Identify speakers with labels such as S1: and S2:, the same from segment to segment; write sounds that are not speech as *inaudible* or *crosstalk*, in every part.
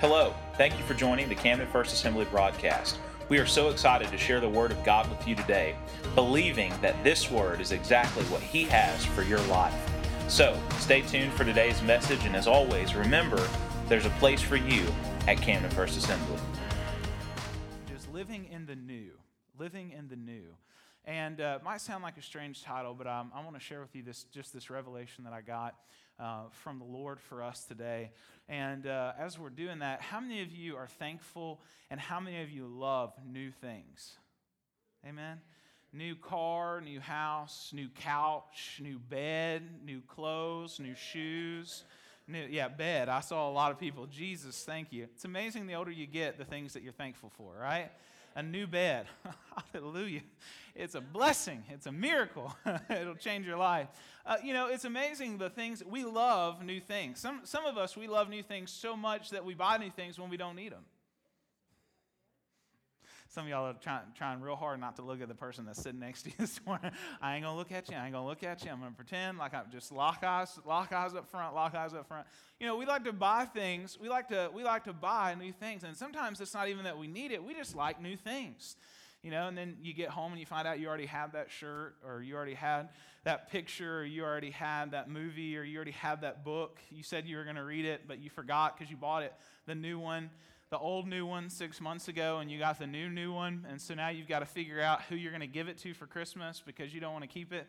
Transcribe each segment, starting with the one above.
S1: Hello, thank you for joining the Camden First Assembly broadcast. We are so excited to share the Word of God with you today, believing that this Word is exactly what He has for your life. So, stay tuned for today's message, and as always, remember there's a place for you at Camden First Assembly.
S2: Just living in the new. Living in the new. And uh, might sound like a strange title, but um, I want to share with you this just this revelation that I got uh, from the Lord for us today. And uh, as we're doing that, how many of you are thankful and how many of you love new things? Amen. New car, new house, new couch, new bed, new clothes, new shoes. New, yeah, bed. I saw a lot of people. Jesus, thank you. It's amazing the older you get, the things that you're thankful for, right? A new bed. *laughs* Hallelujah. It's a blessing, it's a miracle. *laughs* It'll change your life. Uh, you know, it's amazing the things we love new things. Some, some of us, we love new things so much that we buy new things when we don't need them. Some of y'all are trying, trying real hard not to look at the person that's sitting next to you this morning. *laughs* I ain't gonna look at you. I ain't gonna look at you. I'm gonna pretend like I'm just lock eyes, lock eyes up front, lock eyes up front. You know, we like to buy things. We like to we like to buy new things, and sometimes it's not even that we need it. We just like new things you know, and then you get home and you find out you already have that shirt, or you already had that picture, or you already had that movie, or you already had that book. You said you were going to read it, but you forgot because you bought it, the new one, the old new one six months ago, and you got the new new one. And so now you've got to figure out who you're going to give it to for Christmas because you don't want to keep it.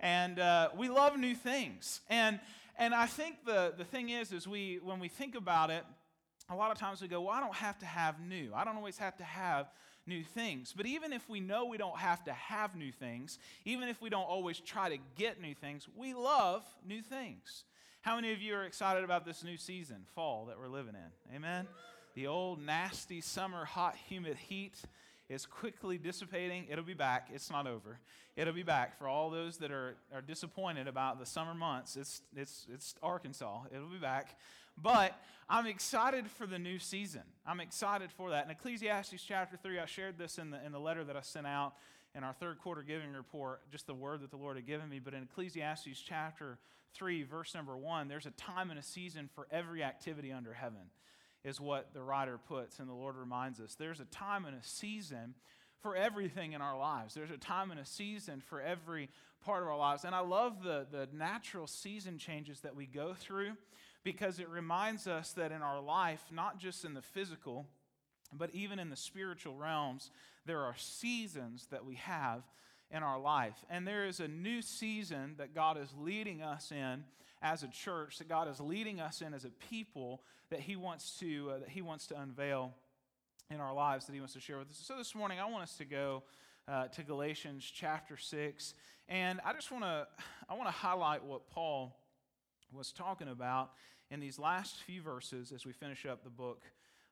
S2: And uh, we love new things. And, and I think the, the thing is, is we, when we think about it, a lot of times we go, well, I don't have to have new. I don't always have to have new things. But even if we know we don't have to have new things, even if we don't always try to get new things, we love new things. How many of you are excited about this new season, fall, that we're living in? Amen? The old nasty summer, hot, humid heat is quickly dissipating. It'll be back. It's not over. It'll be back. For all those that are, are disappointed about the summer months, it's, it's, it's Arkansas. It'll be back. But I'm excited for the new season. I'm excited for that. In Ecclesiastes chapter 3, I shared this in the, in the letter that I sent out in our third quarter giving report, just the word that the Lord had given me. But in Ecclesiastes chapter 3, verse number 1, there's a time and a season for every activity under heaven, is what the writer puts, and the Lord reminds us. There's a time and a season for everything in our lives. There's a time and a season for every part of our lives. And I love the, the natural season changes that we go through because it reminds us that in our life, not just in the physical, but even in the spiritual realms, there are seasons that we have in our life. And there is a new season that God is leading us in as a church, that God is leading us in as a people that He wants to, uh, that He wants to unveil in our lives, that He wants to share with us. So this morning, I want us to go uh, to Galatians chapter 6. And I just want to I want to highlight what Paul was talking about in these last few verses as we finish up the book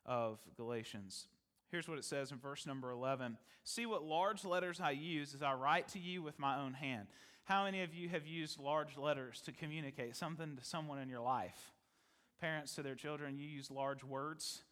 S2: of Galatians. Here's what it says in verse number 11 See what large letters I use as I write to you with my own hand. How many of you have used large letters to communicate something to someone in your life? Parents to their children, you use large words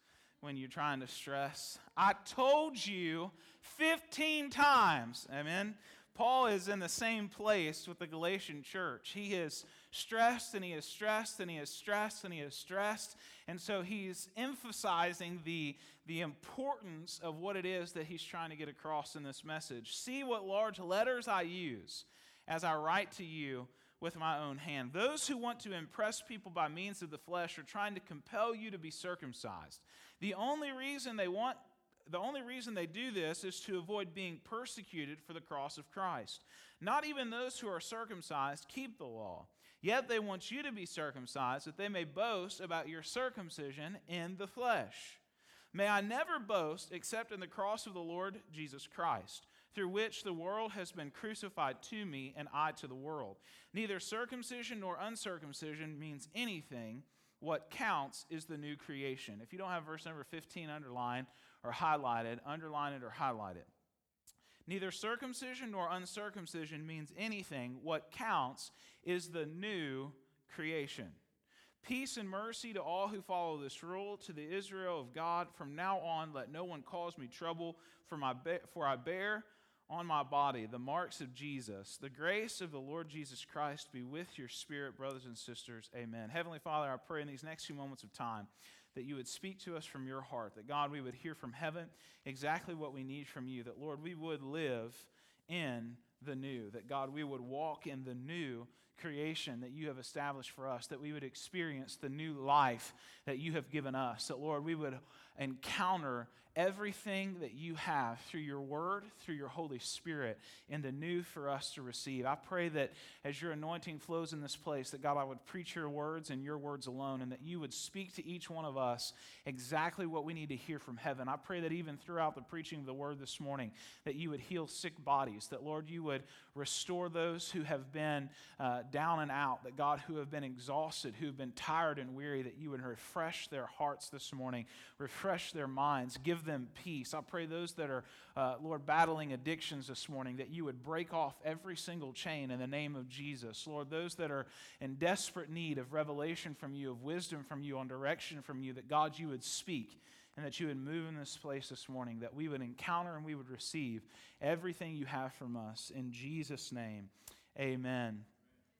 S2: when you're trying to stress. I told you 15 times. Amen. Paul is in the same place with the Galatian church. He is stressed and he is stressed and he is stressed and he is stressed. And so he's emphasizing the, the importance of what it is that he's trying to get across in this message. See what large letters I use as I write to you with my own hand. Those who want to impress people by means of the flesh are trying to compel you to be circumcised. The only reason they want the only reason they do this is to avoid being persecuted for the cross of Christ. Not even those who are circumcised keep the law. Yet they want you to be circumcised that they may boast about your circumcision in the flesh. May I never boast except in the cross of the Lord Jesus Christ, through which the world has been crucified to me and I to the world. Neither circumcision nor uncircumcision means anything. What counts is the new creation. If you don't have verse number 15 underlined, or highlighted, underline it or highlight it. Neither circumcision nor uncircumcision means anything. What counts is the new creation. Peace and mercy to all who follow this rule, to the Israel of God. From now on, let no one cause me trouble, for, my for I bear on my body the marks of Jesus. The grace of the Lord Jesus Christ be with your spirit, brothers and sisters. Amen. Heavenly Father, I pray in these next few moments of time that you would speak to us from your heart, that God, we would hear from heaven exactly what we need from you, that Lord, we would live in the new, that God, we would walk in the new creation that you have established for us, that we would experience the new life that you have given us, that Lord, we would encounter everything that you have through your word, through your Holy Spirit, in the new for us to receive. I pray that as your anointing flows in this place, that God, I would preach your words and your words alone, and that you would speak to each one of us exactly what we need to hear from heaven. I pray that even throughout the preaching of the word this morning, that you would heal sick bodies, that Lord, you would restore those who have been uh, down and out, that God, who have been exhausted, who have been tired and weary, that you would refresh their hearts this morning, refresh their minds, give them peace. I pray those that are, uh, Lord, battling addictions this morning, that you would break off every single chain in the name of Jesus. Lord, those that are in desperate need of revelation from you, of wisdom from you, on direction from you, that God, you would speak and that you would move in this place this morning, that we would encounter and we would receive everything you have from us. In Jesus' name, amen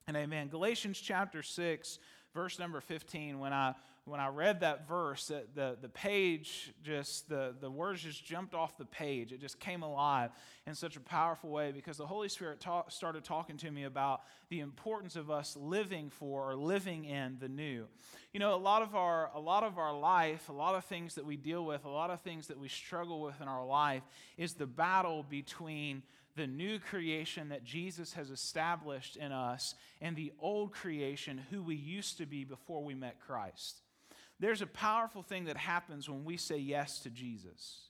S2: and amen. Galatians chapter 6, verse number 15, when I when I read that verse, the, the, page just, the, the words just jumped off the page. It just came alive in such a powerful way because the Holy Spirit ta- started talking to me about the importance of us living for or living in the new. You know, a lot of our, a lot of our life, a lot of things that we deal with, a lot of things that we struggle with in our life is the battle between the new creation that Jesus has established in us and the old creation who we used to be before we met Christ. There's a powerful thing that happens when we say yes to Jesus.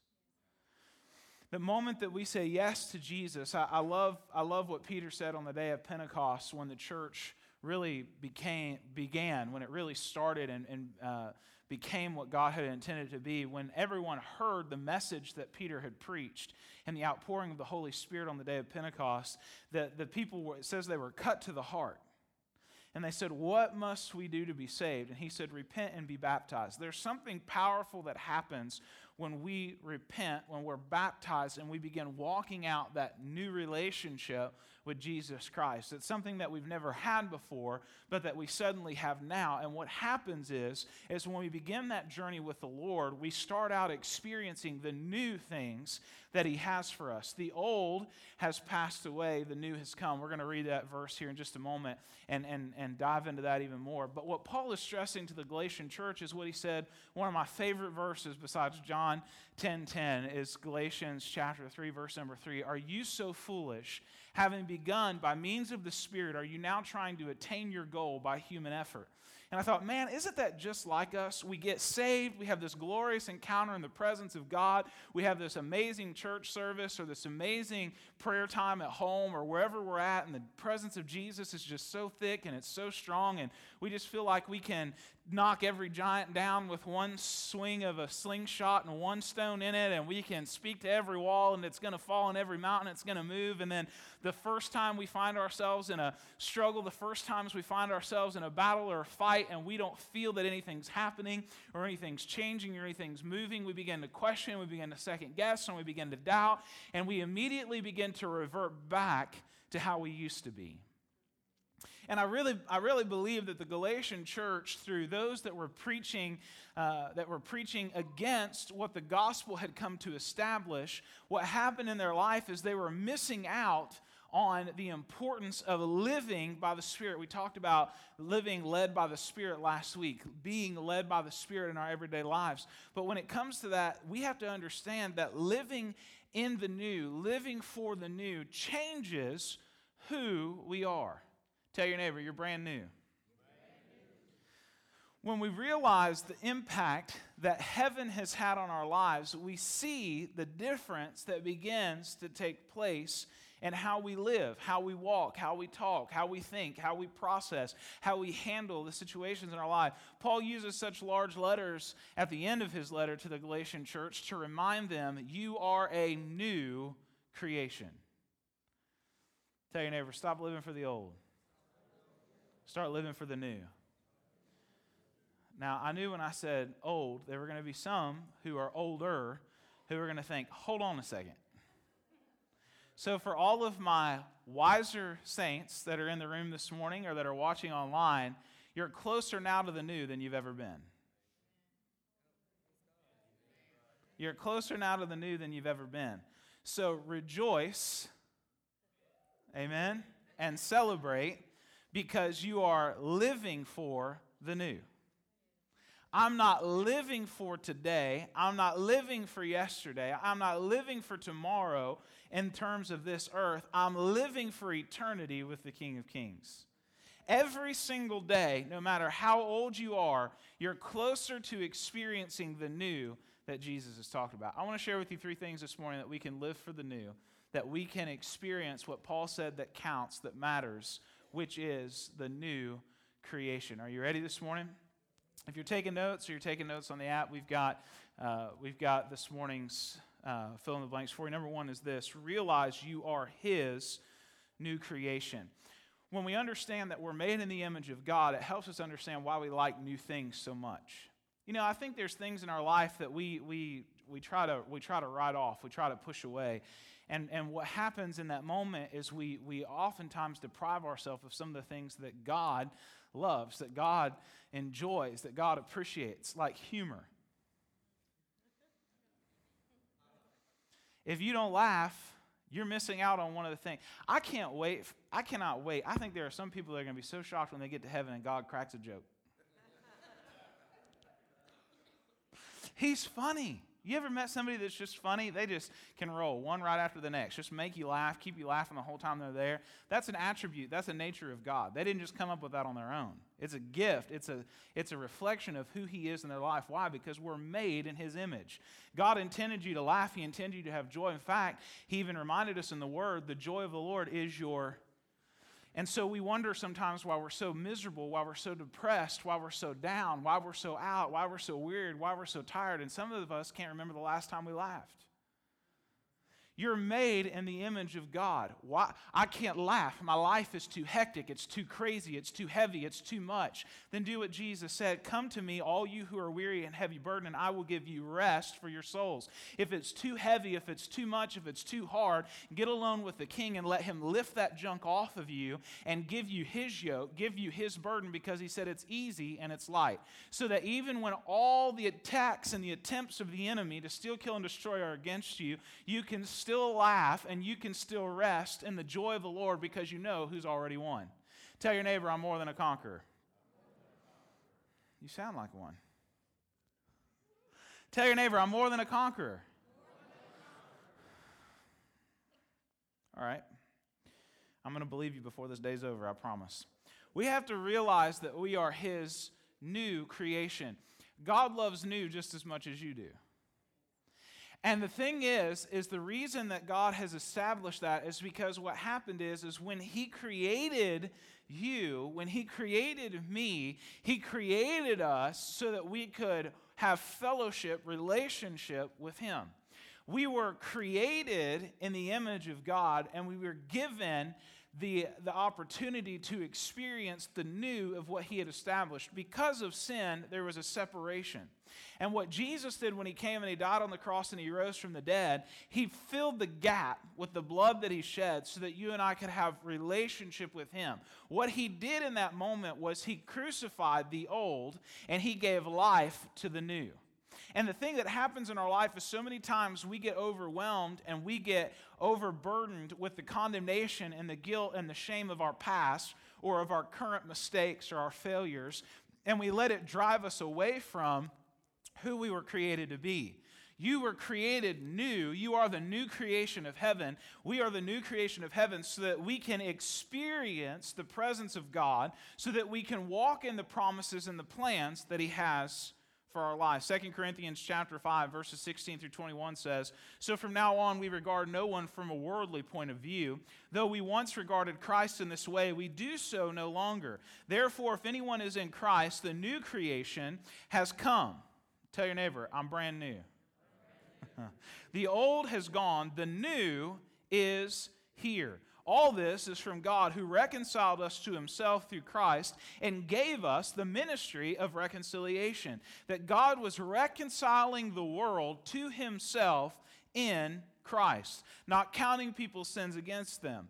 S2: The moment that we say yes to Jesus, I, I, love, I love what Peter said on the day of Pentecost when the church really became, began, when it really started and, and uh, became what God had intended to be, when everyone heard the message that Peter had preached and the outpouring of the Holy Spirit on the day of Pentecost, that the people, were, it says they were cut to the heart. And they said, What must we do to be saved? And he said, Repent and be baptized. There's something powerful that happens when we repent, when we're baptized, and we begin walking out that new relationship with Jesus Christ. It's something that we've never had before, but that we suddenly have now. And what happens is, is when we begin that journey with the Lord, we start out experiencing the new things that He has for us. The old has passed away, the new has come. We're going to read that verse here in just a moment and, and, and dive into that even more. But what Paul is stressing to the Galatian church is what he said, one of my favorite verses besides John 10 10 is Galatians chapter 3, verse number 3. Are you so foolish? Having begun by means of the Spirit, are you now trying to attain your goal by human effort? And I thought, man, isn't that just like us? We get saved, we have this glorious encounter in the presence of God, we have this amazing church service or this amazing prayer time at home or wherever we're at, and the presence of Jesus is just so thick and it's so strong, and we just feel like we can knock every giant down with one swing of a slingshot and one stone in it, and we can speak to every wall, and it's going to fall in every mountain, it's going to move. And then the first time we find ourselves in a struggle, the first times we find ourselves in a battle or a fight, and we don't feel that anything's happening or anything's changing or anything's moving, we begin to question, we begin to second guess, and we begin to doubt, and we immediately begin to revert back to how we used to be. And I really, I really believe that the Galatian church, through those that were preaching, uh, that were preaching against what the gospel had come to establish, what happened in their life is they were missing out on the importance of living by the Spirit. We talked about living led by the Spirit last week, being led by the Spirit in our everyday lives. But when it comes to that, we have to understand that living in the new, living for the new, changes who we are. Tell your neighbor, you're brand new. When we realize the impact that heaven has had on our lives, we see the difference that begins to take place in how we live, how we walk, how we talk, how we think, how we process, how we handle the situations in our life. Paul uses such large letters at the end of his letter to the Galatian church to remind them, you are a new creation. Tell your neighbor, stop living for the old. Start living for the new. Now, I knew when I said old, there were going to be some who are older who are going to think, hold on a second. So, for all of my wiser saints that are in the room this morning or that are watching online, you're closer now to the new than you've ever been. You're closer now to the new than you've ever been. So rejoice, amen, and celebrate because you are living for the new. I'm not living for today. I'm not living for yesterday. I'm not living for tomorrow in terms of this earth. I'm living for eternity with the King of Kings. Every single day, no matter how old you are, you're closer to experiencing the new that Jesus has talked about. I want to share with you three things this morning that we can live for the new, that we can experience what Paul said that counts, that matters, which is the new creation. Are you ready this morning? If you're taking notes or you're taking notes on the app, we've got, uh, we've got this morning's uh, fill in the blanks for you. Number one is this realize you are His new creation. When we understand that we're made in the image of God, it helps us understand why we like new things so much. You know, I think there's things in our life that we, we, we, try, to, we try to write off, we try to push away. And, and what happens in that moment is we, we oftentimes deprive ourselves of some of the things that God loves, that God enjoys, that God appreciates, like humor. If you don't laugh, you're missing out on one of the things. I can't wait. I cannot wait. I think there are some people that are going to be so shocked when they get to heaven and God cracks a joke. He's funny. You ever met somebody that's just funny? They just can roll one right after the next, just make you laugh, keep you laughing the whole time they're there. That's an attribute, that's a nature of God. They didn't just come up with that on their own. It's a gift, it's a, it's a reflection of who He is in their life. Why? Because we're made in His image. God intended you to laugh, He intended you to have joy. In fact, He even reminded us in the Word the joy of the Lord is your and so we wonder sometimes why we're so miserable, why we're so depressed, why we're so down, why we're so out, why we're so weird, why we're so tired. And some of us can't remember the last time we laughed. You're made in the image of God. Why? I can't laugh. My life is too hectic. It's too crazy. It's too heavy. It's too much. Then do what Jesus said Come to me, all you who are weary and heavy burdened, and I will give you rest for your souls. If it's too heavy, if it's too much, if it's too hard, get alone with the king and let him lift that junk off of you and give you his yoke, give you his burden, because he said it's easy and it's light. So that even when all the attacks and the attempts of the enemy to steal, kill, and destroy are against you, you can still laugh and you can still rest in the joy of the Lord because you know who's already won. Tell your neighbor, I'm more than a conqueror. You sound like one. Tell your neighbor, I'm more than a conqueror. All right. I'm going to believe you before this day's over, I promise. We have to realize that we are His new creation. God loves new just as much as you do. And the thing is, is the reason that God has established that is because what happened is, is when He created you, when He created me, He created us so that we could have fellowship, relationship with Him. We were created in the image of God, and we were given the, the opportunity to experience the new of what he had established. Because of sin, there was a separation. And what Jesus did when he came and he died on the cross and he rose from the dead, he filled the gap with the blood that he shed so that you and I could have relationship with him. What he did in that moment was he crucified the old and he gave life to the new. And the thing that happens in our life is so many times we get overwhelmed and we get overburdened with the condemnation and the guilt and the shame of our past or of our current mistakes or our failures, and we let it drive us away from who we were created to be. You were created new. You are the new creation of heaven. We are the new creation of heaven so that we can experience the presence of God, so that we can walk in the promises and the plans that He has for our lives. 2 Corinthians chapter 5 verses 16 through 21 says, "So from now on we regard no one from a worldly point of view, though we once regarded Christ in this way, we do so no longer. Therefore if anyone is in Christ, the new creation has come." Tell your neighbor, "I'm brand new." *laughs* the old has gone, the new is here. All this is from God who reconciled us to himself through Christ and gave us the ministry of reconciliation. That God was reconciling the world to himself in Christ, not counting people's sins against them.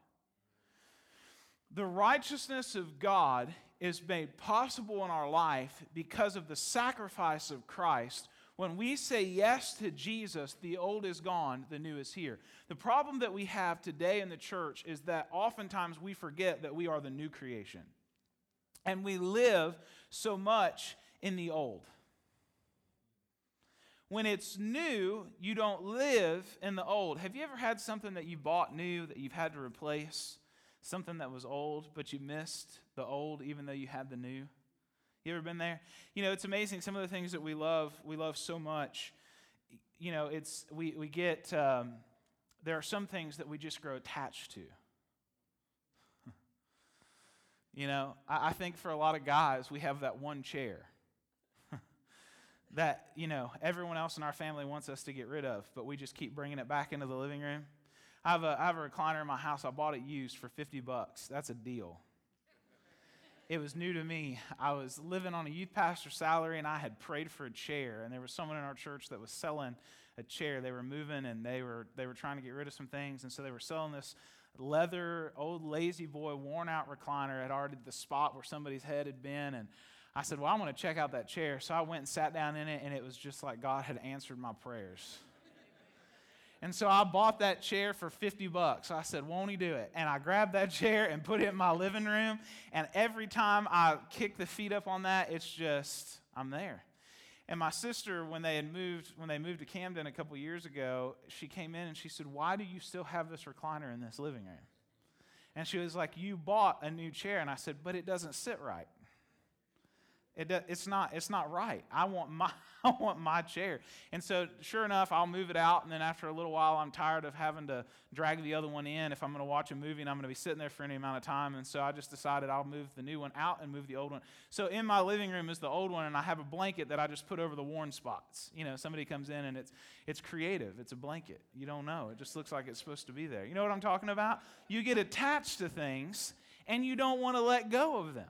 S2: The righteousness of God is made possible in our life because of the sacrifice of Christ. When we say yes to Jesus, the old is gone, the new is here. The problem that we have today in the church is that oftentimes we forget that we are the new creation. And we live so much in the old. When it's new, you don't live in the old. Have you ever had something that you bought new that you've had to replace? Something that was old, but you missed the old even though you had the new? You ever been there? You know, it's amazing. Some of the things that we love, we love so much. You know, it's we we get um, there are some things that we just grow attached to. *laughs* you know, I, I think for a lot of guys, we have that one chair *laughs* that you know everyone else in our family wants us to get rid of, but we just keep bringing it back into the living room. I have, a, I have a recliner in my house. I bought it used for 50 bucks. That's a deal. It was new to me. I was living on a youth pastor salary and I had prayed for a chair. And there was someone in our church that was selling a chair. They were moving and they were, they were trying to get rid of some things. And so they were selling this leather, old La-Z-Boy, worn out recliner at already the spot where somebody's head had been. And I said, Well, I'm going to check out that chair. So I went and sat down in it, and it was just like God had answered my prayers. And so I bought that chair for 50 bucks. I said, Won't he do it? And I grabbed that *laughs* chair and put it in my living room. And every time I kick the feet up on that, it's just, I'm there. And my sister, when they had moved, when they moved to Camden a couple years ago, she came in and she said, Why do you still have this recliner in this living room? And she was like, You bought a new chair. And I said, But it doesn't sit right. It, it's, not, it's not right. I want, my, *laughs* I want my chair. And so, sure enough, I'll move it out. And then after a little while, I'm tired of having to drag the other one in if I'm going to watch a movie and I'm going to be sitting there for any amount of time. And so I just decided I'll move the new one out and move the old one. So, in my living room is the old one, and I have a blanket that I just put over the worn spots. You know, somebody comes in and it's, it's creative. It's a blanket. You don't know. It just looks like it's supposed to be there. You know what I'm talking about? You get attached to things and you don't want to let go of them.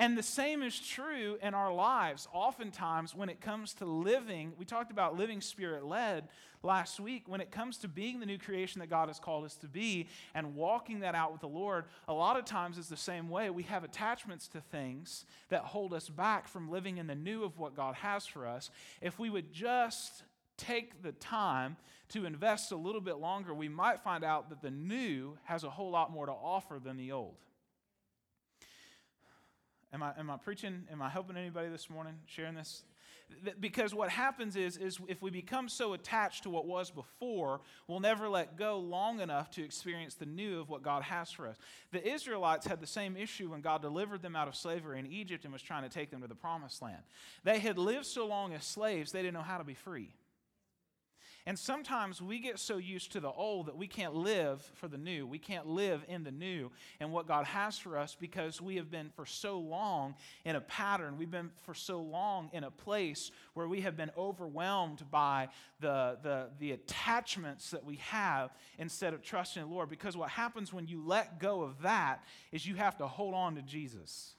S2: And the same is true in our lives. Oftentimes, when it comes to living, we talked about living spirit led last week. When it comes to being the new creation that God has called us to be and walking that out with the Lord, a lot of times it's the same way. We have attachments to things that hold us back from living in the new of what God has for us. If we would just take the time to invest a little bit longer, we might find out that the new has a whole lot more to offer than the old. Am I, am I preaching? Am I helping anybody this morning sharing this? Because what happens is, is if we become so attached to what was before, we'll never let go long enough to experience the new of what God has for us. The Israelites had the same issue when God delivered them out of slavery in Egypt and was trying to take them to the promised land. They had lived so long as slaves, they didn't know how to be free. And sometimes we get so used to the old that we can't live for the new. We can't live in the new and what God has for us because we have been for so long in a pattern. We've been for so long in a place where we have been overwhelmed by the, the, the attachments that we have instead of trusting the Lord. Because what happens when you let go of that is you have to hold on to Jesus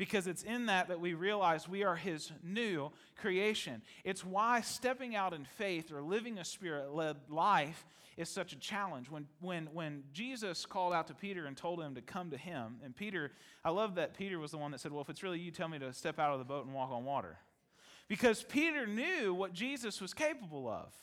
S2: because it's in that that we realize we are his new creation. It's why stepping out in faith or living a spirit led life is such a challenge. When, when, when Jesus called out to Peter and told him to come to him, and Peter, I love that Peter was the one that said, Well, if it's really you, tell me to step out of the boat and walk on water. Because Peter knew what Jesus was capable of.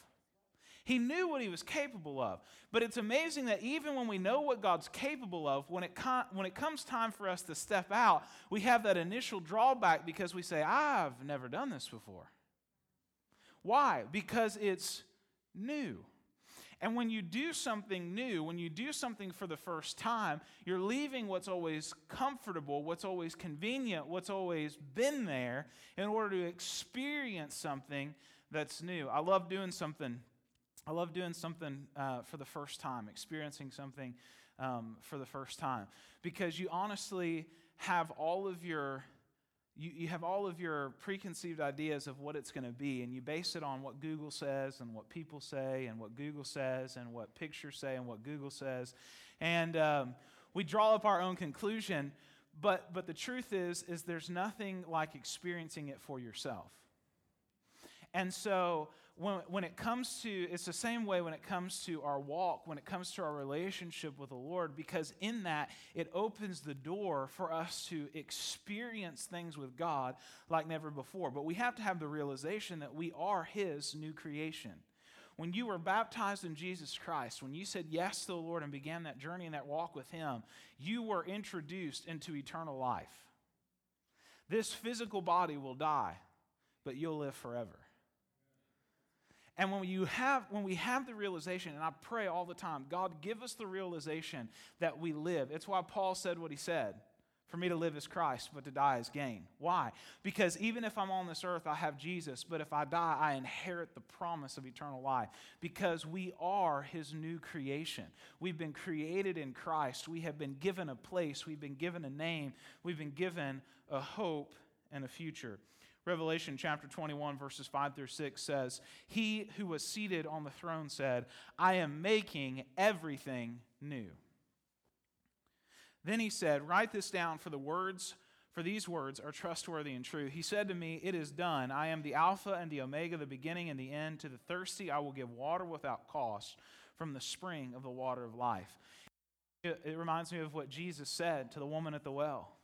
S2: He knew what he was capable of. But it's amazing that even when we know what God's capable of, when it, com- when it comes time for us to step out, we have that initial drawback because we say, I've never done this before. Why? Because it's new. And when you do something new, when you do something for the first time, you're leaving what's always comfortable, what's always convenient, what's always been there in order to experience something that's new. I love doing something I love doing something uh, for the first time, experiencing something um, for the first time because you honestly have all of your you, you have all of your preconceived ideas of what it's going to be, and you base it on what Google says and what people say and what Google says and what pictures say and what Google says. And um, we draw up our own conclusion, but, but the truth is, is there's nothing like experiencing it for yourself. And so when, when it comes to, it's the same way when it comes to our walk, when it comes to our relationship with the Lord, because in that it opens the door for us to experience things with God like never before. But we have to have the realization that we are His new creation. When you were baptized in Jesus Christ, when you said yes to the Lord and began that journey and that walk with Him, you were introduced into eternal life. This physical body will die, but you'll live forever. And when you have when we have the realization, and I pray all the time, God, give us the realization that we live. It's why Paul said what he said. For me to live is Christ, but to die is gain. Why? Because even if I'm on this earth, I have Jesus, but if I die, I inherit the promise of eternal life. Because we are his new creation. We've been created in Christ. We have been given a place, we've been given a name, we've been given a hope and a future. Revelation chapter 21, verses 5 through 6 says, He who was seated on the throne said, I am making everything new. Then he said, Write this down, for the words, for these words are trustworthy and true. He said to me, It is done. I am the Alpha and the Omega, the beginning and the end. To the thirsty, I will give water without cost from the spring of the water of life. It, it reminds me of what Jesus said to the woman at the well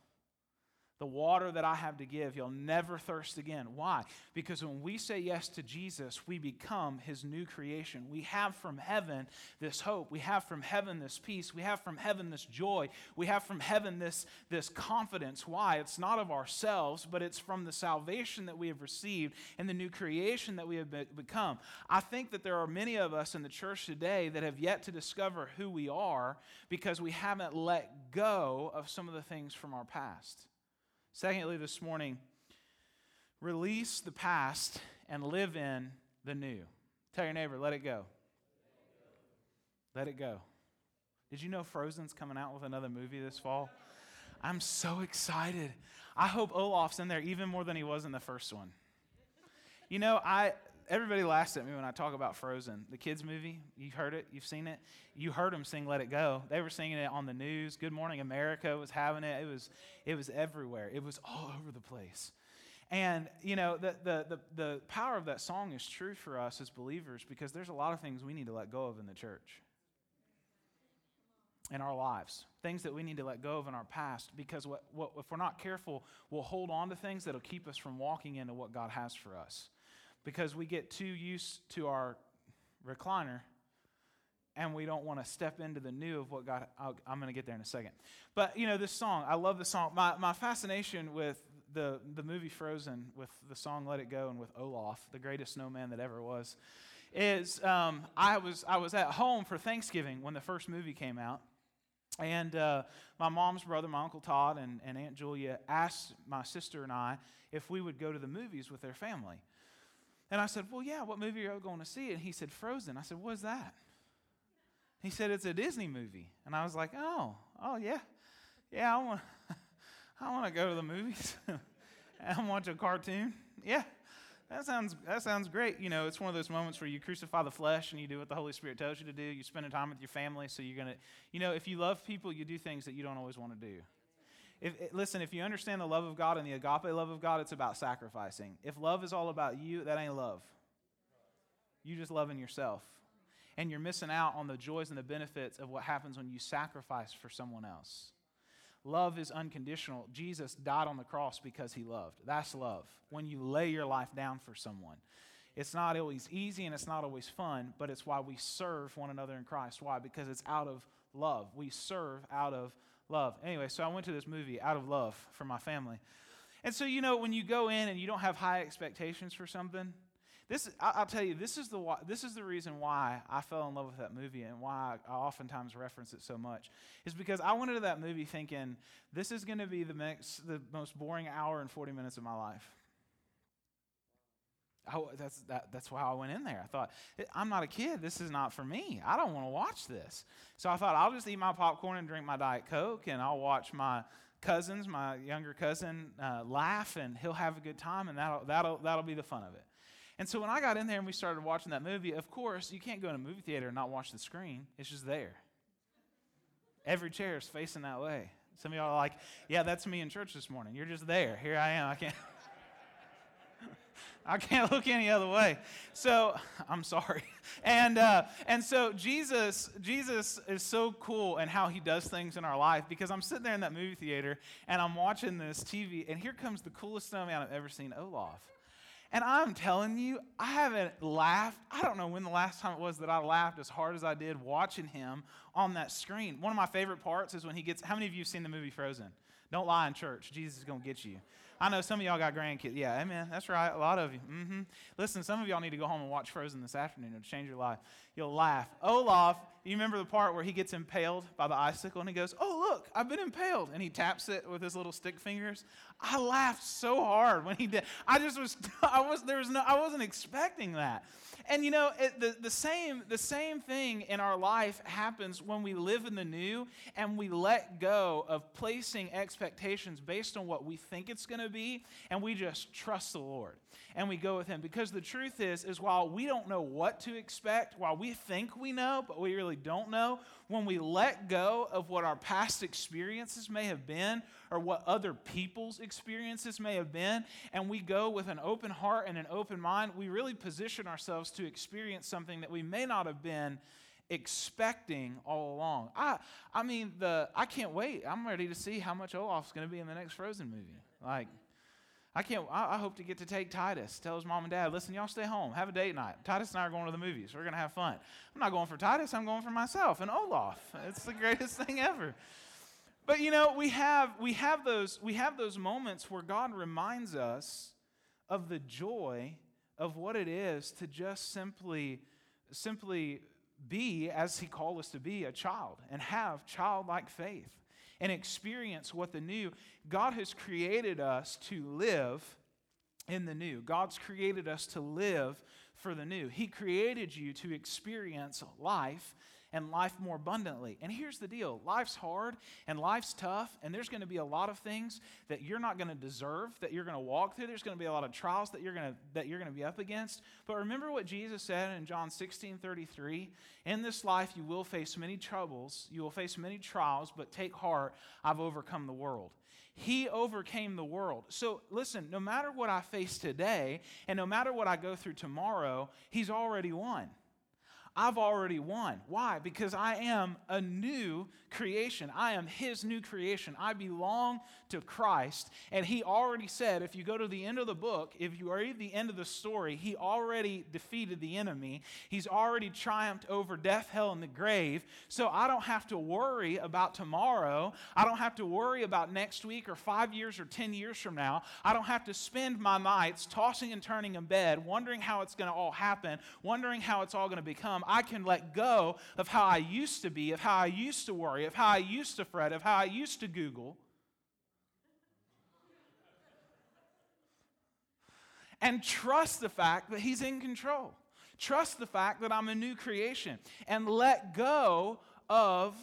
S2: the water that I have to give, you'll never thirst again. Why? Because when we say yes to Jesus, we become his new creation. We have from heaven this hope. We have from heaven this peace. We have from heaven this joy. We have from heaven this, this confidence. Why? It's not of ourselves, but it's from the salvation that we have received and the new creation that we have be- become. I think that there are many of us in the church today that have yet to discover who we are because we haven't let go of some of the things from our past. Secondly, this morning, release the past and live in the new. Tell your neighbor, let it go. Let it go. Did you know Frozen's coming out with another movie this fall? I'm so excited. I hope Olaf's in there even more than he was in the first one. You know, I everybody laughs at me when I talk about Frozen, the kids movie. You've heard it, you've seen it. You heard them sing "Let It Go." They were singing it on the news. Good Morning America was having it. It was, it was everywhere. It was all over the place. And you know, the, the the the power of that song is true for us as believers because there's a lot of things we need to let go of in the church. In our lives, things that we need to let go of in our past, because what, what, if we're not careful, we'll hold on to things that'll keep us from walking into what God has for us because we get too used to our recliner and we don't want to step into the new of what God, i am going to get there in a second. But, you know, this song, I love the song. My, my fascination with the, the movie Frozen, with the song Let It Go, and with Olaf, the greatest snowman that ever was, is um, I, was, I was at home for Thanksgiving when the first movie came out. And uh, my mom's brother, my Uncle Todd, and, and Aunt Julia asked my sister and I if we would go to the movies with their family. And I said, Well, yeah, what movie are you going to see? And he said, Frozen. I said, What's that? He said, It's a Disney movie. And I was like, Oh, oh, yeah. Yeah, I want, *laughs* I want to go to the movies *laughs* and watch a cartoon. Yeah, that sounds, that sounds great. You know, it's one of those moments where you crucify the flesh and you do what the Holy Spirit tells you to do. You spend time with your family, so you're going to, you know, if you love people, you do things that you don't always want to do. If, eh, listen, if you understand the love of God and the agape love of God, it's about sacrificing. If love is all about you, that ain't love. You just loving yourself. And you're missing out on the joys and the benefits of what happens when you sacrifice for someone else. Love is unconditional. Jesus died on the cross because he loved. That's love. When you lay your life down for someone. It's not always easy and it's not always fun, but it's why we serve one another in Christ. Why? Because it's out of love. We serve out of love. Anyway, so I went to this movie out of love for my family. And so, you know, when you go in and you don't have high expectations for something, this I'll tell you, this is the this is the reason why I fell in love with that movie and why I oftentimes reference it so much is because I went into that movie thinking this is going to be the next, the most boring hour and 40 minutes of my life. I, that's, that, that's why I went in there. I thought, I'm not a kid. This is not for me. I don't want to watch this. So I thought, I'll just eat my popcorn and drink my Diet Coke, and I'll watch my cousins, my younger cousin, uh, laugh, and he'll have a good time, and that'll, that'll, that'll be the fun of it. And so when I got in there and we started watching that movie, of course, you can't go in a movie theater and not watch the screen. It's just there. Every chair is facing that way. Some of y'all are like, yeah, that's me in church this morning. You're just there. Here I am. I can't. I can't look any other way. So I'm sorry. *laughs* And uh, and so Jesus Jesus is so cool and how he does things in our life because I'm sitting there in that movie theater and I'm watching this TV and here comes the coolest snowman I've ever seen, Olaf. And I'm telling you, I haven't laughed. I don't know when the last time it was that I laughed as hard as I did watching him on that screen. One of my favorite parts is when he gets. How many of you have seen the movie Frozen? Don't lie in church. Jesus is going to get you. I know some of y'all got grandkids. Yeah, amen. That's right. A lot of you. Mm-hmm. Listen, some of y'all need to go home and watch Frozen this afternoon. It'll change your life. You'll laugh. Olaf, you remember the part where he gets impaled by the icicle and he goes, Oh, look, I've been impaled. And he taps it with his little stick fingers. I laughed so hard when he did. I just was, *laughs* I was, there was no, I wasn't expecting that. And you know, it, the, the, same, the same thing in our life happens when we live in the new and we let go of placing expectations based on what we think it's going to be and we just trust the Lord and we go with him because the truth is is while we don't know what to expect while we think we know but we really don't know when we let go of what our past experiences may have been or what other people's experiences may have been and we go with an open heart and an open mind we really position ourselves to experience something that we may not have been expecting all along. I I mean the I can't wait. I'm ready to see how much Olaf's going to be in the next Frozen movie. Like I can't. I, I, hope to get to take Titus. Tell his mom and dad, listen, y'all stay home, have a date night. Titus and I are going to the movies. We're gonna have fun. I'm not going for Titus. I'm going for myself and Olaf. It's the greatest *laughs* thing ever. But you know, we have we have those we have those moments where God reminds us of the joy of what it is to just simply simply be as He called us to be a child and have childlike faith and experience what the new, God has created us to live in the new. God's created us to live for the new. He created you to experience life and life more abundantly. And here's the deal life's hard and life's tough, and there's going to be a lot of things that you're not going to deserve, that you're going to walk through. There's going to be a lot of trials that you're going to, that you're going to be up against. But remember what Jesus said in John 16 33 In this life, you will face many troubles, you will face many trials, but take heart, I've overcome the world. He overcame the world. So listen, no matter what I face today, and no matter what I go through tomorrow, He's already won. I've already won. Why? Because I am a new creation. I am His new creation. I belong to Christ. And He already said, if you go to the end of the book, if you read the end of the story, He already defeated the enemy. He's already triumphed over death, hell, and the grave. So I don't have to worry about tomorrow. I don't have to worry about next week or five years or 10 years from now. I don't have to spend my nights tossing and turning in bed, wondering how it's going to all happen, wondering how it's all going to become. I can let go of how I used to be, of how I used to worry, of how I used to fret, of how I used to Google. And trust the fact that He's in control. Trust the fact that I'm a new creation. And let go of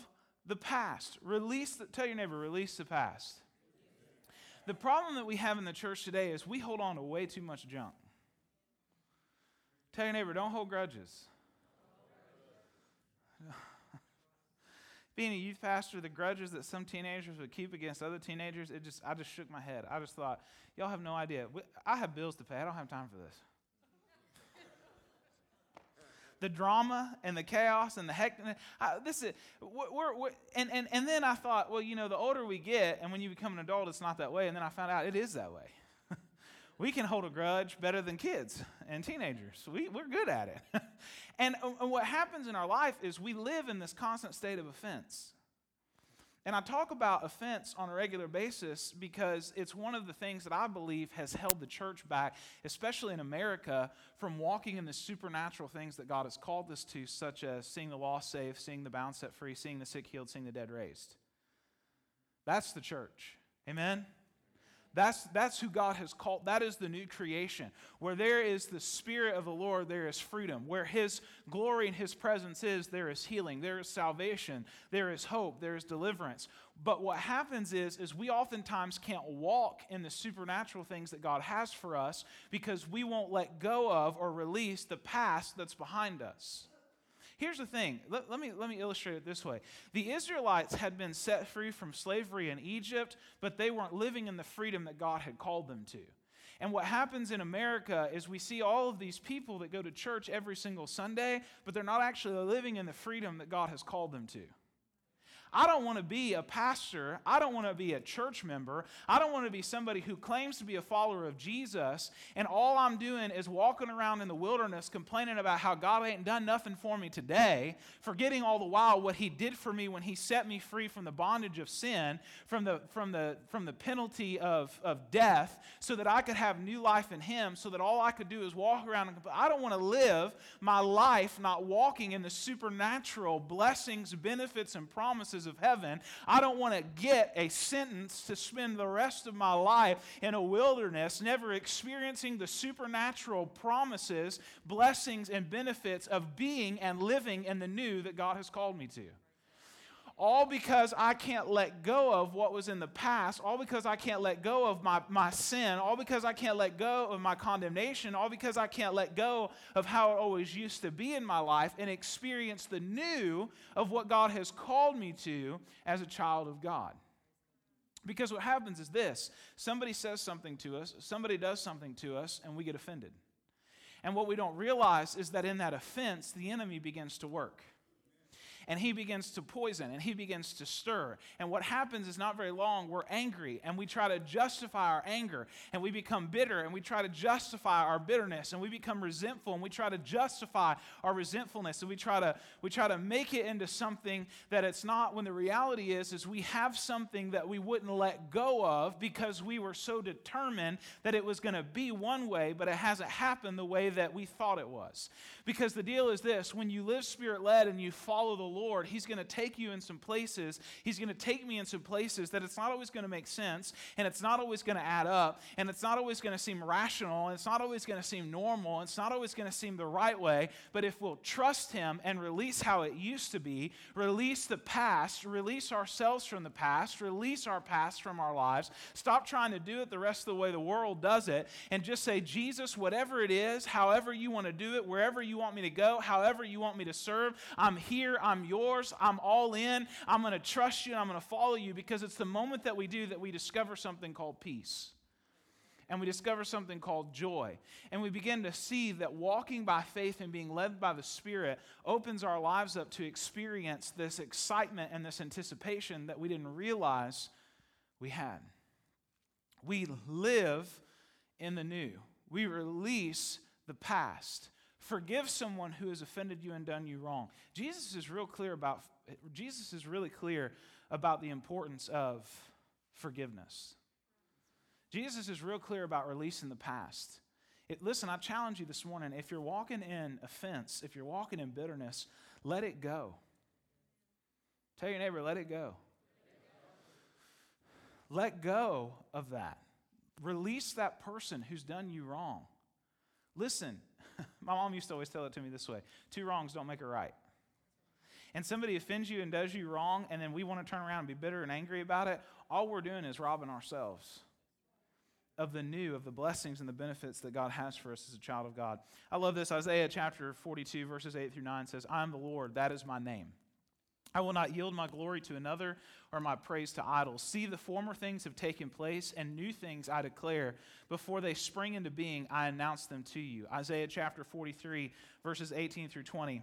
S2: the past. Release, the, tell your neighbor, release the past. The problem that we have in the church today is we hold on to way too much junk. Tell your neighbor, don't hold grudges. Being a youth pastor, the grudges that some teenagers would keep against other teenagers, it just I just shook my head. I just thought, y'all have no idea. I have bills to pay. I don't have time for this. the drama and the chaos and the heck. I, this is we're, we're, and, and and then I thought, well, you know, the older we get, and when you become an adult, it's not that way. And then I found out it is that way we can hold a grudge better than kids and teenagers. We, we're good at it. *laughs* and, uh, and what happens in our life is we live in this constant state of offense. And I talk about offense on a regular basis because it's one of the things that I believe has held the church back, especially in America, from walking in the supernatural things that God has called us to, such as seeing the lost saved, seeing the bound set free, seeing the sick healed, seeing the dead raised. That's the church. Amen? That's, that's who God has called. That is the new creation. Where there is the Spirit of the Lord, there is freedom. Where His glory and His presence is, there is healing, there is salvation, there is hope, there is deliverance. But what happens is, is we oftentimes can't walk in the supernatural things that God has for us because we won't let go of or release the past that's behind us. Here's the thing. Let, let, me, let me illustrate it this way. The Israelites had been set free from slavery in Egypt, but they weren't living in the freedom that God had called them to. And what happens in America is we see all of these people that go to church every single Sunday, but they're not actually living in the freedom that God has called them to. I don't want to be a pastor. I don't want to be a church member. I don't want to be somebody who claims to be a follower of Jesus, and all I'm doing is walking around in the wilderness complaining about how God ain't done nothing for me today, forgetting all the while what He did for me when He set me free from the bondage of sin, from the, from the, from the penalty of, of death, so that I could have new life in Him, so that all I could do is walk around and I don't want to live my life not walking in the supernatural blessings, benefits, and promises of heaven. I don't want to get a sentence to spend the rest of my life in a wilderness, never experiencing the supernatural promises, blessings, and benefits of being and living in the new that God has called me to all because I can't let go of what was in the past, all because I can't let go of my, my sin, all because I can't let go of my condemnation, all because I can't let go of how it always used to be in my life and experience the new of what God has called me to as a child of God. Because what happens is this somebody says something to us, somebody does something to us, and we get offended. And what we don't realize is that in that offense, the enemy begins to work and he begins to poison and he begins to stir. And what happens is not very long, we're angry and we try to justify our anger and we become bitter and we try to justify our bitterness and we become resentful and we try to justify our resentfulness and we try to we try to make it into something that it's not when the reality is is we have something that we wouldn't let go of because we were so determined that it was going to be one way but it hasn't happened the way that we thought it was. Because the deal is this, when you live spirit led and you follow the Lord, He's going to take you in some places. He's going to take me in some places that it's not always going to make sense, and it's not always going to add up, and it's not always going to seem rational, and it's not always going to seem normal, and it's not always going to seem the right way. But if we'll trust Him and release how it used to be, release the past, release ourselves from the past, release our past from our lives, stop trying to do it the rest of the way the world does it, and just say, Jesus, whatever it is, however you want to do it, wherever you want me to go, however you want me to serve, I'm here, I'm I'm yours. I'm all in. I'm going to trust you and I'm going to follow you because it's the moment that we do that we discover something called peace. And we discover something called joy. And we begin to see that walking by faith and being led by the Spirit opens our lives up to experience this excitement and this anticipation that we didn't realize we had. We live in the new, we release the past forgive someone who has offended you and done you wrong. Jesus is real clear about Jesus is really clear about the importance of forgiveness. Jesus is real clear about releasing the past. It, listen, I challenge you this morning if you're walking in offense, if you're walking in bitterness, let it go. Tell your neighbor, let it go. Let go of that. Release that person who's done you wrong. Listen, *laughs* My mom used to always tell it to me this way two wrongs don't make a right. And somebody offends you and does you wrong, and then we want to turn around and be bitter and angry about it, all we're doing is robbing ourselves of the new, of the blessings and the benefits that God has for us as a child of God. I love this. Isaiah chapter 42, verses 8 through 9 says, I am the Lord, that is my name. I will not yield my glory to another or my praise to idols. See, the former things have taken place, and new things I declare. Before they spring into being, I announce them to you. Isaiah chapter 43, verses 18 through 20.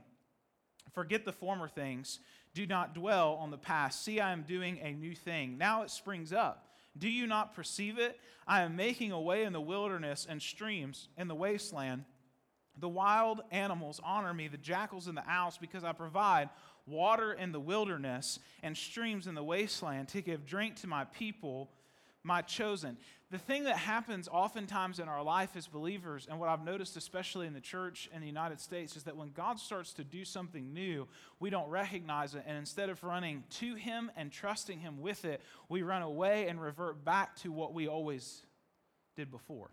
S2: Forget the former things. Do not dwell on the past. See, I am doing a new thing. Now it springs up. Do you not perceive it? I am making a way in the wilderness and streams in the wasteland. The wild animals honor me, the jackals and the owls, because I provide water in the wilderness and streams in the wasteland to give drink to my people, my chosen. the thing that happens oftentimes in our life as believers, and what I've noticed especially in the church in the United States, is that when God starts to do something new, we don't recognize it. And instead of running to Him and trusting Him with it, we run away and revert back to what we always did before.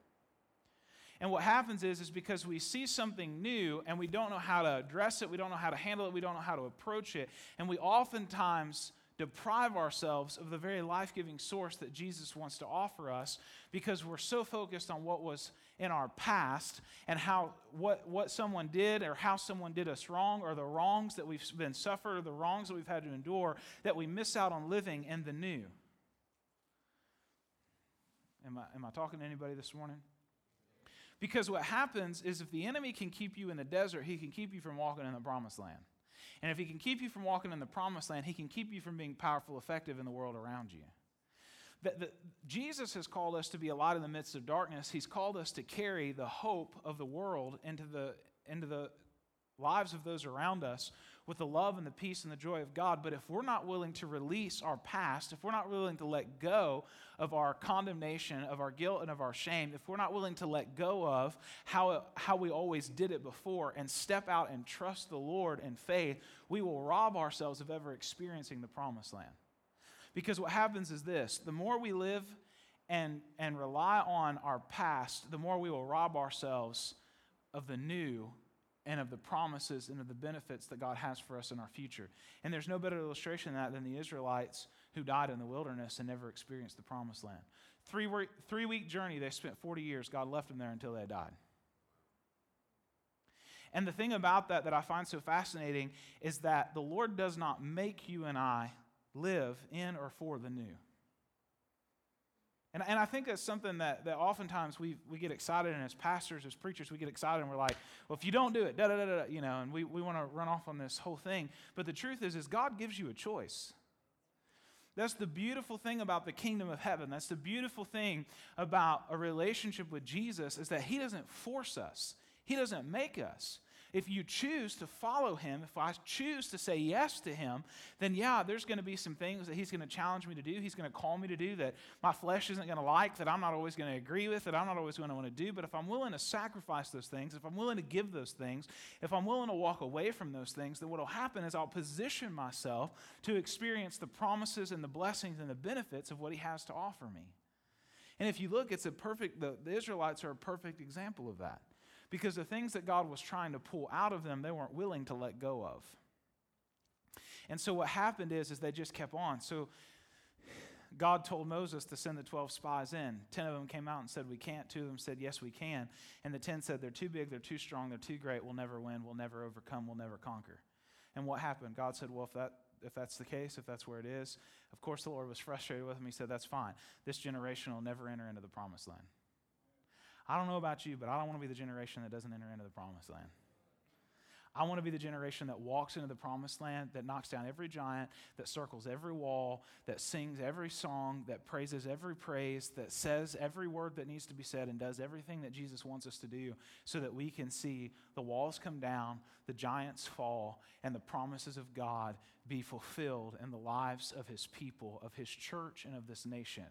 S2: And what happens is, is because we see something new and we don't know how to address it, we don't know how to handle it, we don't know how to approach it, and we oftentimes deprive ourselves of the very life giving source that Jesus wants to offer us because we're so focused on what was in our past and how what, what someone did or how someone did us wrong or the wrongs that we've been suffered or the wrongs that we've had to endure that we miss out on living in the new. Am I, am I talking to anybody this morning? Because what happens is if the enemy can keep you in the desert, he can keep you from walking in the promised land. And if he can keep you from walking in the promised land, he can keep you from being powerful, effective in the world around you. That, Jesus has called us to be a light in the midst of darkness. He's called us to carry the hope of the world into the, into the lives of those around us with the love and the peace and the joy of God. But if we're not willing to release our past, if we're not willing to let go of our condemnation, of our guilt, and of our shame, if we're not willing to let go of how, how we always did it before and step out and trust the Lord in faith, we will rob ourselves of ever experiencing the promised land. Because what happens is this the more we live and, and rely on our past, the more we will rob ourselves of the new and of the promises and of the benefits that God has for us in our future. And there's no better illustration of that than the Israelites who died in the wilderness and never experienced the promised land. Three week, three week journey, they spent 40 years. God left them there until they died. And the thing about that that I find so fascinating is that the Lord does not make you and I live in or for the new. And, and I think that's something that, that oftentimes we, we get excited, and as pastors, as preachers, we get excited and we're like, well, if you don't do it, da da da da, you know, and we, we want to run off on this whole thing. But the truth is, is God gives you a choice. That's the beautiful thing about the kingdom of heaven. That's the beautiful thing about a relationship with Jesus is that he doesn't force us. He doesn't make us if you choose to follow him, if I choose to say yes to him, then yeah, there's going to be some things that he's going to challenge me to do. He's going to call me to do that my flesh isn't going to like, that I'm not always going to agree with, that I'm not always going to want to do. But if I'm willing to sacrifice those things, if I'm willing to give those things, if I'm willing to walk away from those things, then what will happen is I'll position myself to experience the promises and the blessings and the benefits of what he has to offer me. And if you look, it's a perfect, the, the Israelites are a perfect example of that because the things that God was trying to pull out of them, they weren't willing to let go of. And so what happened is, is they just kept on. So God told Moses to send the 12 spies in. 10 of them came out and said, We can't. Two of them said, Yes, we can. And the 10 said, They're too big, they're too strong, they're too great, we'll never win, we'll never overcome, we'll never conquer. And what happened? God said, Well, if, that, if that's the case, if that's where it is, of course the Lord was frustrated with him. He said, That's fine. This generation will never enter into the promised land. I don't know about you, but I don't want to be the generation that doesn't enter into the promised land. I want to be the generation that walks into the promised land, that knocks down every giant, that circles every wall, that sings every song, that praises every praise, that says every word that needs to be said, and does everything that Jesus wants us to do so that we can see the walls come down, the giants fall, and the promises of God be fulfilled in the lives of his people, of his church, and of this nation.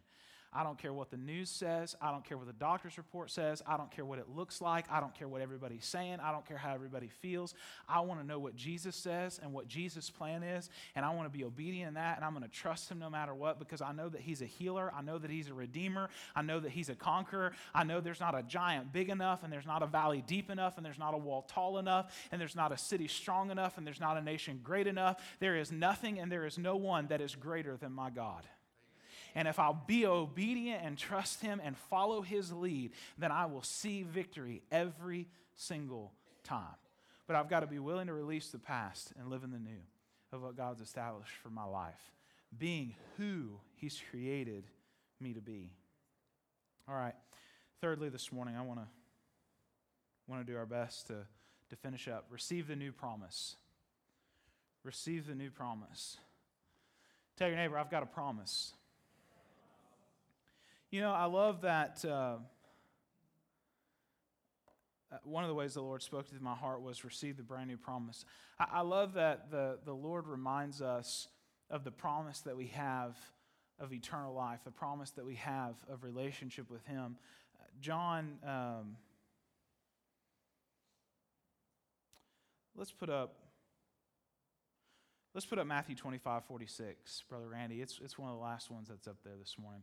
S2: I don't care what the news says. I don't care what the doctor's report says. I don't care what it looks like. I don't care what everybody's saying. I don't care how everybody feels. I want to know what Jesus says and what Jesus' plan is, and I want to be obedient in that, and I'm going to trust him no matter what because I know that he's a healer. I know that he's a redeemer. I know that he's a conqueror. I know there's not a giant big enough, and there's not a valley deep enough, and there's not a wall tall enough, and there's not a city strong enough, and there's not a nation great enough. There is nothing, and there is no one that is greater than my God. And if I'll be obedient and trust Him and follow His lead, then I will see victory every single time. But I've got to be willing to release the past and live in the new of what God's established for my life, being who He's created me to be. All right. Thirdly, this morning, I want to want to do our best to, to finish up. Receive the new promise. Receive the new promise. Tell your neighbor, I've got a promise. You know, I love that. Uh, uh, one of the ways the Lord spoke to my heart was receive the brand new promise. I, I love that the, the Lord reminds us of the promise that we have of eternal life, the promise that we have of relationship with Him. John, um, let's put up. Let's put up Matthew 25, 46, Brother Randy. It's, it's one of the last ones that's up there this morning.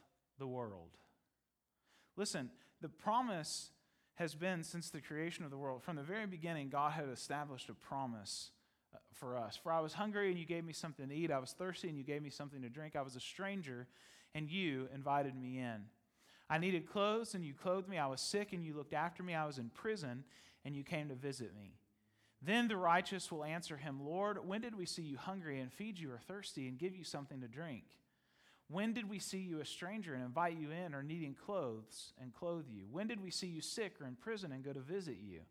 S2: the world. Listen, the promise has been since the creation of the world. From the very beginning, God had established a promise uh, for us. For I was hungry and you gave me something to eat. I was thirsty and you gave me something to drink. I was a stranger and you invited me in. I needed clothes and you clothed me. I was sick and you looked after me. I was in prison and you came to visit me. Then the righteous will answer him, Lord, when did we see you hungry and feed you or thirsty and give you something to drink? When did we see you a stranger and invite you in, or needing clothes and clothe you? When did we see you sick or in prison and go to visit you?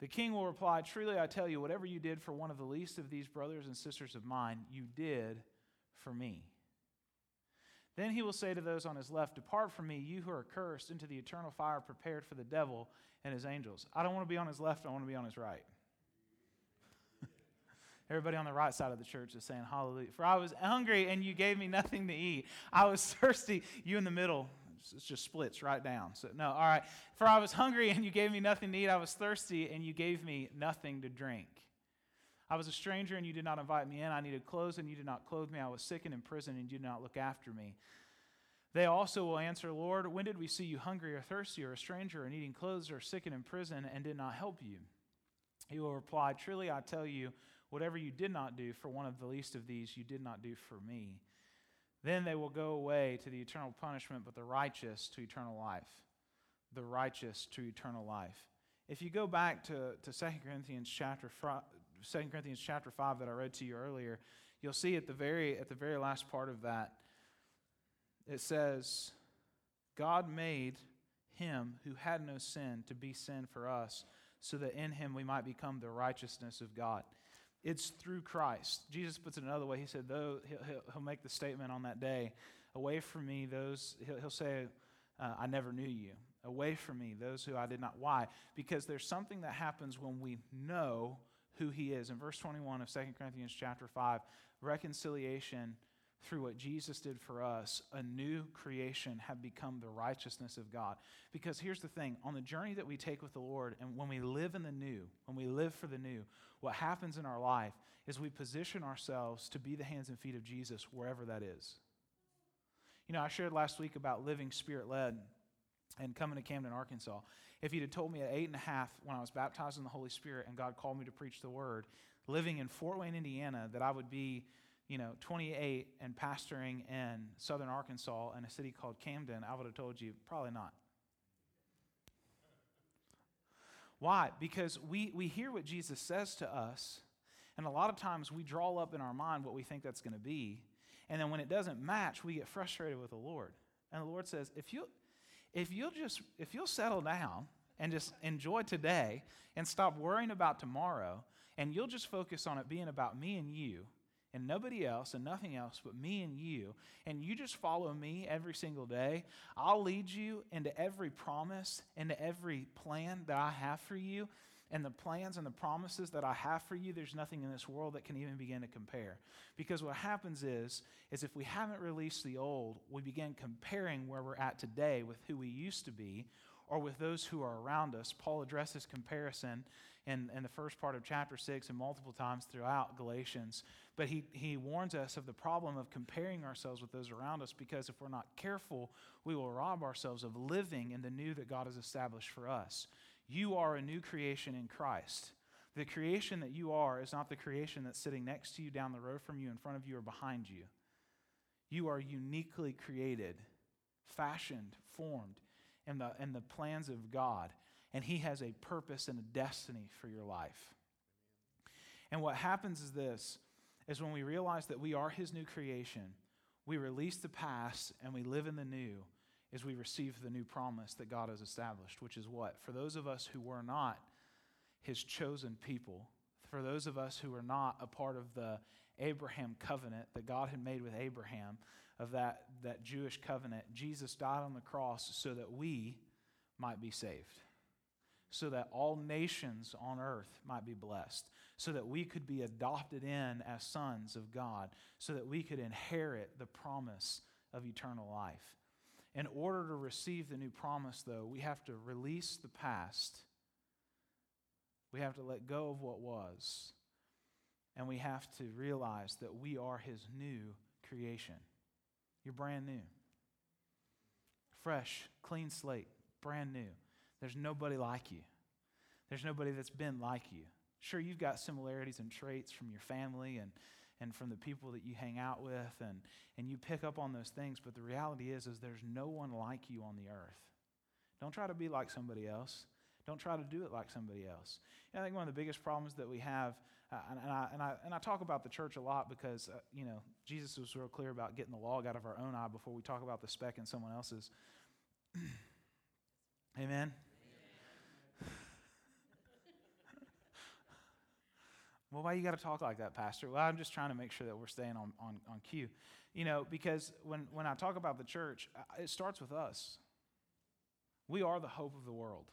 S2: The king will reply, Truly I tell you, whatever you did for one of the least of these brothers and sisters of mine, you did for me. Then he will say to those on his left, Depart from me, you who are cursed, into the eternal fire prepared for the devil and his angels. I don't want to be on his left, I want to be on his right. Everybody on the right side of the church is saying hallelujah. For I was hungry and you gave me *laughs* nothing to eat. I was thirsty, you in the middle. It just splits right down. So, no, all right. For I was hungry and you gave me nothing to eat. I was thirsty and you gave me nothing to drink. I was a stranger and you did not invite me in. I needed clothes and you did not clothe me. I was sick and in prison and you did not look after me. They also will answer, Lord, when did we see you hungry or thirsty or a stranger or needing clothes or sick and in prison and did not help you? He will reply, Truly I tell you, whatever you did not do for one of the least of these, you did not do for me. Then they will go away to the eternal punishment, but the righteous to eternal life. The righteous to eternal life. If you go back to, to 2 Corinthians chapter 2 Corinthians chapter 5 that I read to you earlier, you'll see at the very at the very last part of that it says God made him who had no sin to be sin for us so that in him we might become the righteousness of God. It's through Christ. Jesus puts it another way. He said, though, he'll, he'll make the statement on that day, away from me, those, he'll, he'll say, uh, I never knew you. Away from me, those who I did not. Why? Because there's something that happens when we know who he is. In verse 21 of 2 Corinthians chapter 5, reconciliation through what Jesus did for us, a new creation have become the righteousness of God. Because here's the thing on the journey that we take with the Lord, and when we live in the new, when we live for the new, what happens in our life is we position ourselves to be the hands and feet of Jesus wherever that is. You know, I shared last week about living spirit led and coming to Camden, Arkansas. If you'd have told me at eight and a half when I was baptized in the Holy Spirit and God called me to preach the word, living in Fort Wayne, Indiana, that I would be, you know, 28 and pastoring in southern Arkansas in a city called Camden, I would have told you probably not. Why? Because we, we hear what Jesus says to us, and a lot of times we draw up in our mind what we think that's going to be. And then when it doesn't match, we get frustrated with the Lord. And the Lord says, if you if you'll just if you'll settle down and just enjoy today and stop worrying about tomorrow, and you'll just focus on it being about me and you and nobody else and nothing else but me and you, and you just follow me every single day, I'll lead you into every promise, into every plan that I have for you. And the plans and the promises that I have for you, there's nothing in this world that can even begin to compare. Because what happens is, is if we haven't released the old, we begin comparing where we're at today with who we used to be or with those who are around us. Paul addresses comparison in, in the first part of chapter 6 and multiple times throughout Galatians. But he, he warns us of the problem of comparing ourselves with those around us because if we're not careful, we will rob ourselves of living in the new that God has established for us. You are a new creation in Christ. The creation that you are is not the creation that's sitting next to you, down the road from you, in front of you, or behind you. You are uniquely created, fashioned, formed in the, in the plans of God and He has a purpose and a destiny for your life. And what happens is this is when we realize that we are His new creation, we release the past and we live in the new as we receive the new promise that God has established, which is what? For those of us who were not his chosen people, for those of us who are not a part of the Abraham covenant that God had made with Abraham, of that, that Jewish covenant, Jesus died on the cross so that we might be saved, so that all nations on earth might be blessed, so that we could be adopted in as sons of God, so that we could inherit the promise of eternal life. In order to receive the new promise, though, we have to release the past we have to let go of what was. And we have to realize that we are His new creation. You're brand new. Fresh, clean slate, brand new. There's nobody like you. There's nobody that's been like you. Sure, you've got similarities and traits from your family and, and from the people that you hang out with, and, and you pick up on those things, but the reality is, is there's no one like you on the earth. Don't try to be like somebody else. Don't try to do it like somebody else. I think one of the biggest problems that we have, uh, and, and, I, and, I, and I talk about the church a lot because, uh, you know, Jesus was real clear about getting the log out of our own eye before we talk about the speck in someone else's. *clears throat* Amen? Well, why you got to talk like that, Pastor? Well, I'm just trying to make sure that we're staying on, on, on cue. You know, because when, when I talk about the church, it starts with us. We are the hope of the world.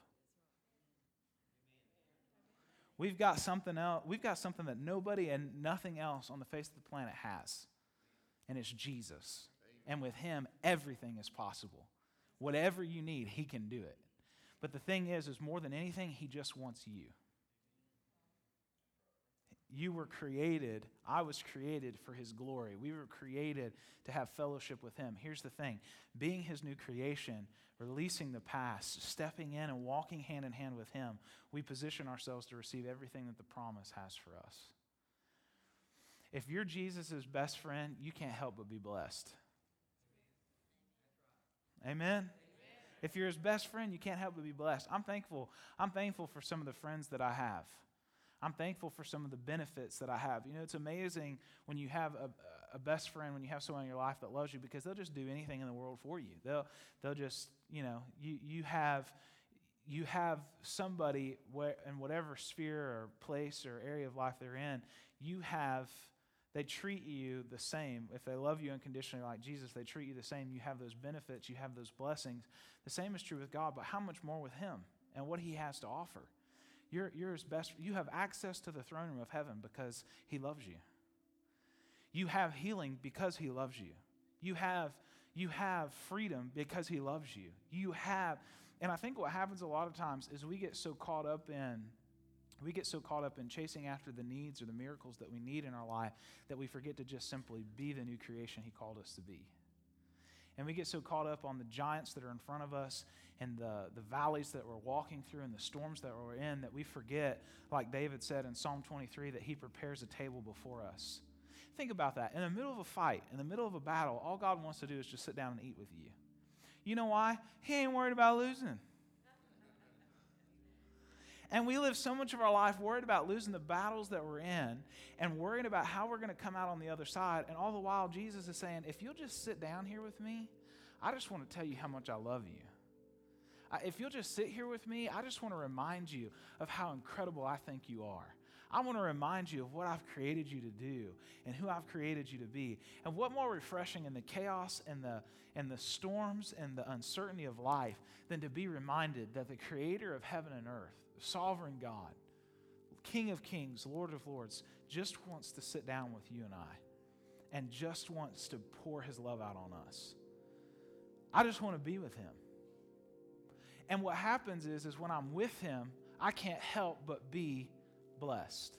S2: We've got something else. We've got something that nobody and nothing else on the face of the planet has. And it's Jesus. And with him, everything is possible. Whatever you need, he can do it. But the thing is, is more than anything, he just wants you. You were created, I was created for his glory. We were created to have fellowship with him. Here's the thing being his new creation, releasing the past, stepping in and walking hand in hand with him, we position ourselves to receive everything that the promise has for us. If you're Jesus' best friend, you can't help but be blessed. Amen? If you're his best friend, you can't help but be blessed. I'm thankful. I'm thankful for some of the friends that I have. I'm thankful for some of the benefits that I have. You know, it's amazing when you have a, a best friend, when you have someone in your life that loves you, because they'll just do anything in the world for you. They'll, they'll just, you know, you, you have you have somebody where, in whatever sphere or place or area of life they're in, you have, they treat you the same. If they love you unconditionally like Jesus, they treat you the same. You have those benefits, you have those blessings. The same is true with God, but how much more with Him and what He has to offer? You're, you're his best. You have access to the throne room of heaven because he loves you. You have healing because he loves you. You have, you have freedom because he loves you. You have, and I think what happens a lot of times is we get so caught up in we get so caught up in chasing after the needs or the miracles that we need in our life that we forget to just simply be the new creation he called us to be. And we get so caught up on the giants that are in front of us and the, the valleys that we're walking through and the storms that we're in that we forget, like David said in Psalm 23, that he prepares a table before us. Think about that. In the middle of a fight, in the middle of a battle, all God wants to do is just sit down and eat with you. You know why? He ain't worried about losing. And we live so much of our life worried about losing the battles that we're in and worrying about how we're going to come out on the other side. And all the while, Jesus is saying, if you'll just sit down here with me, I just want to tell you how much I love you if you'll just sit here with me, I just want to remind you of how incredible I think you are. I want to remind you of what I've created you to do and who I've created you to be. And what more refreshing in the chaos and the, and the storms and the uncertainty of life than to be reminded that the creator of heaven and earth, sovereign God, King of kings, Lord of lords, just wants to sit down with you and I and just wants to pour his love out on us. I just want to be with him. And what happens is, is when I'm with him, I can't help but be blessed.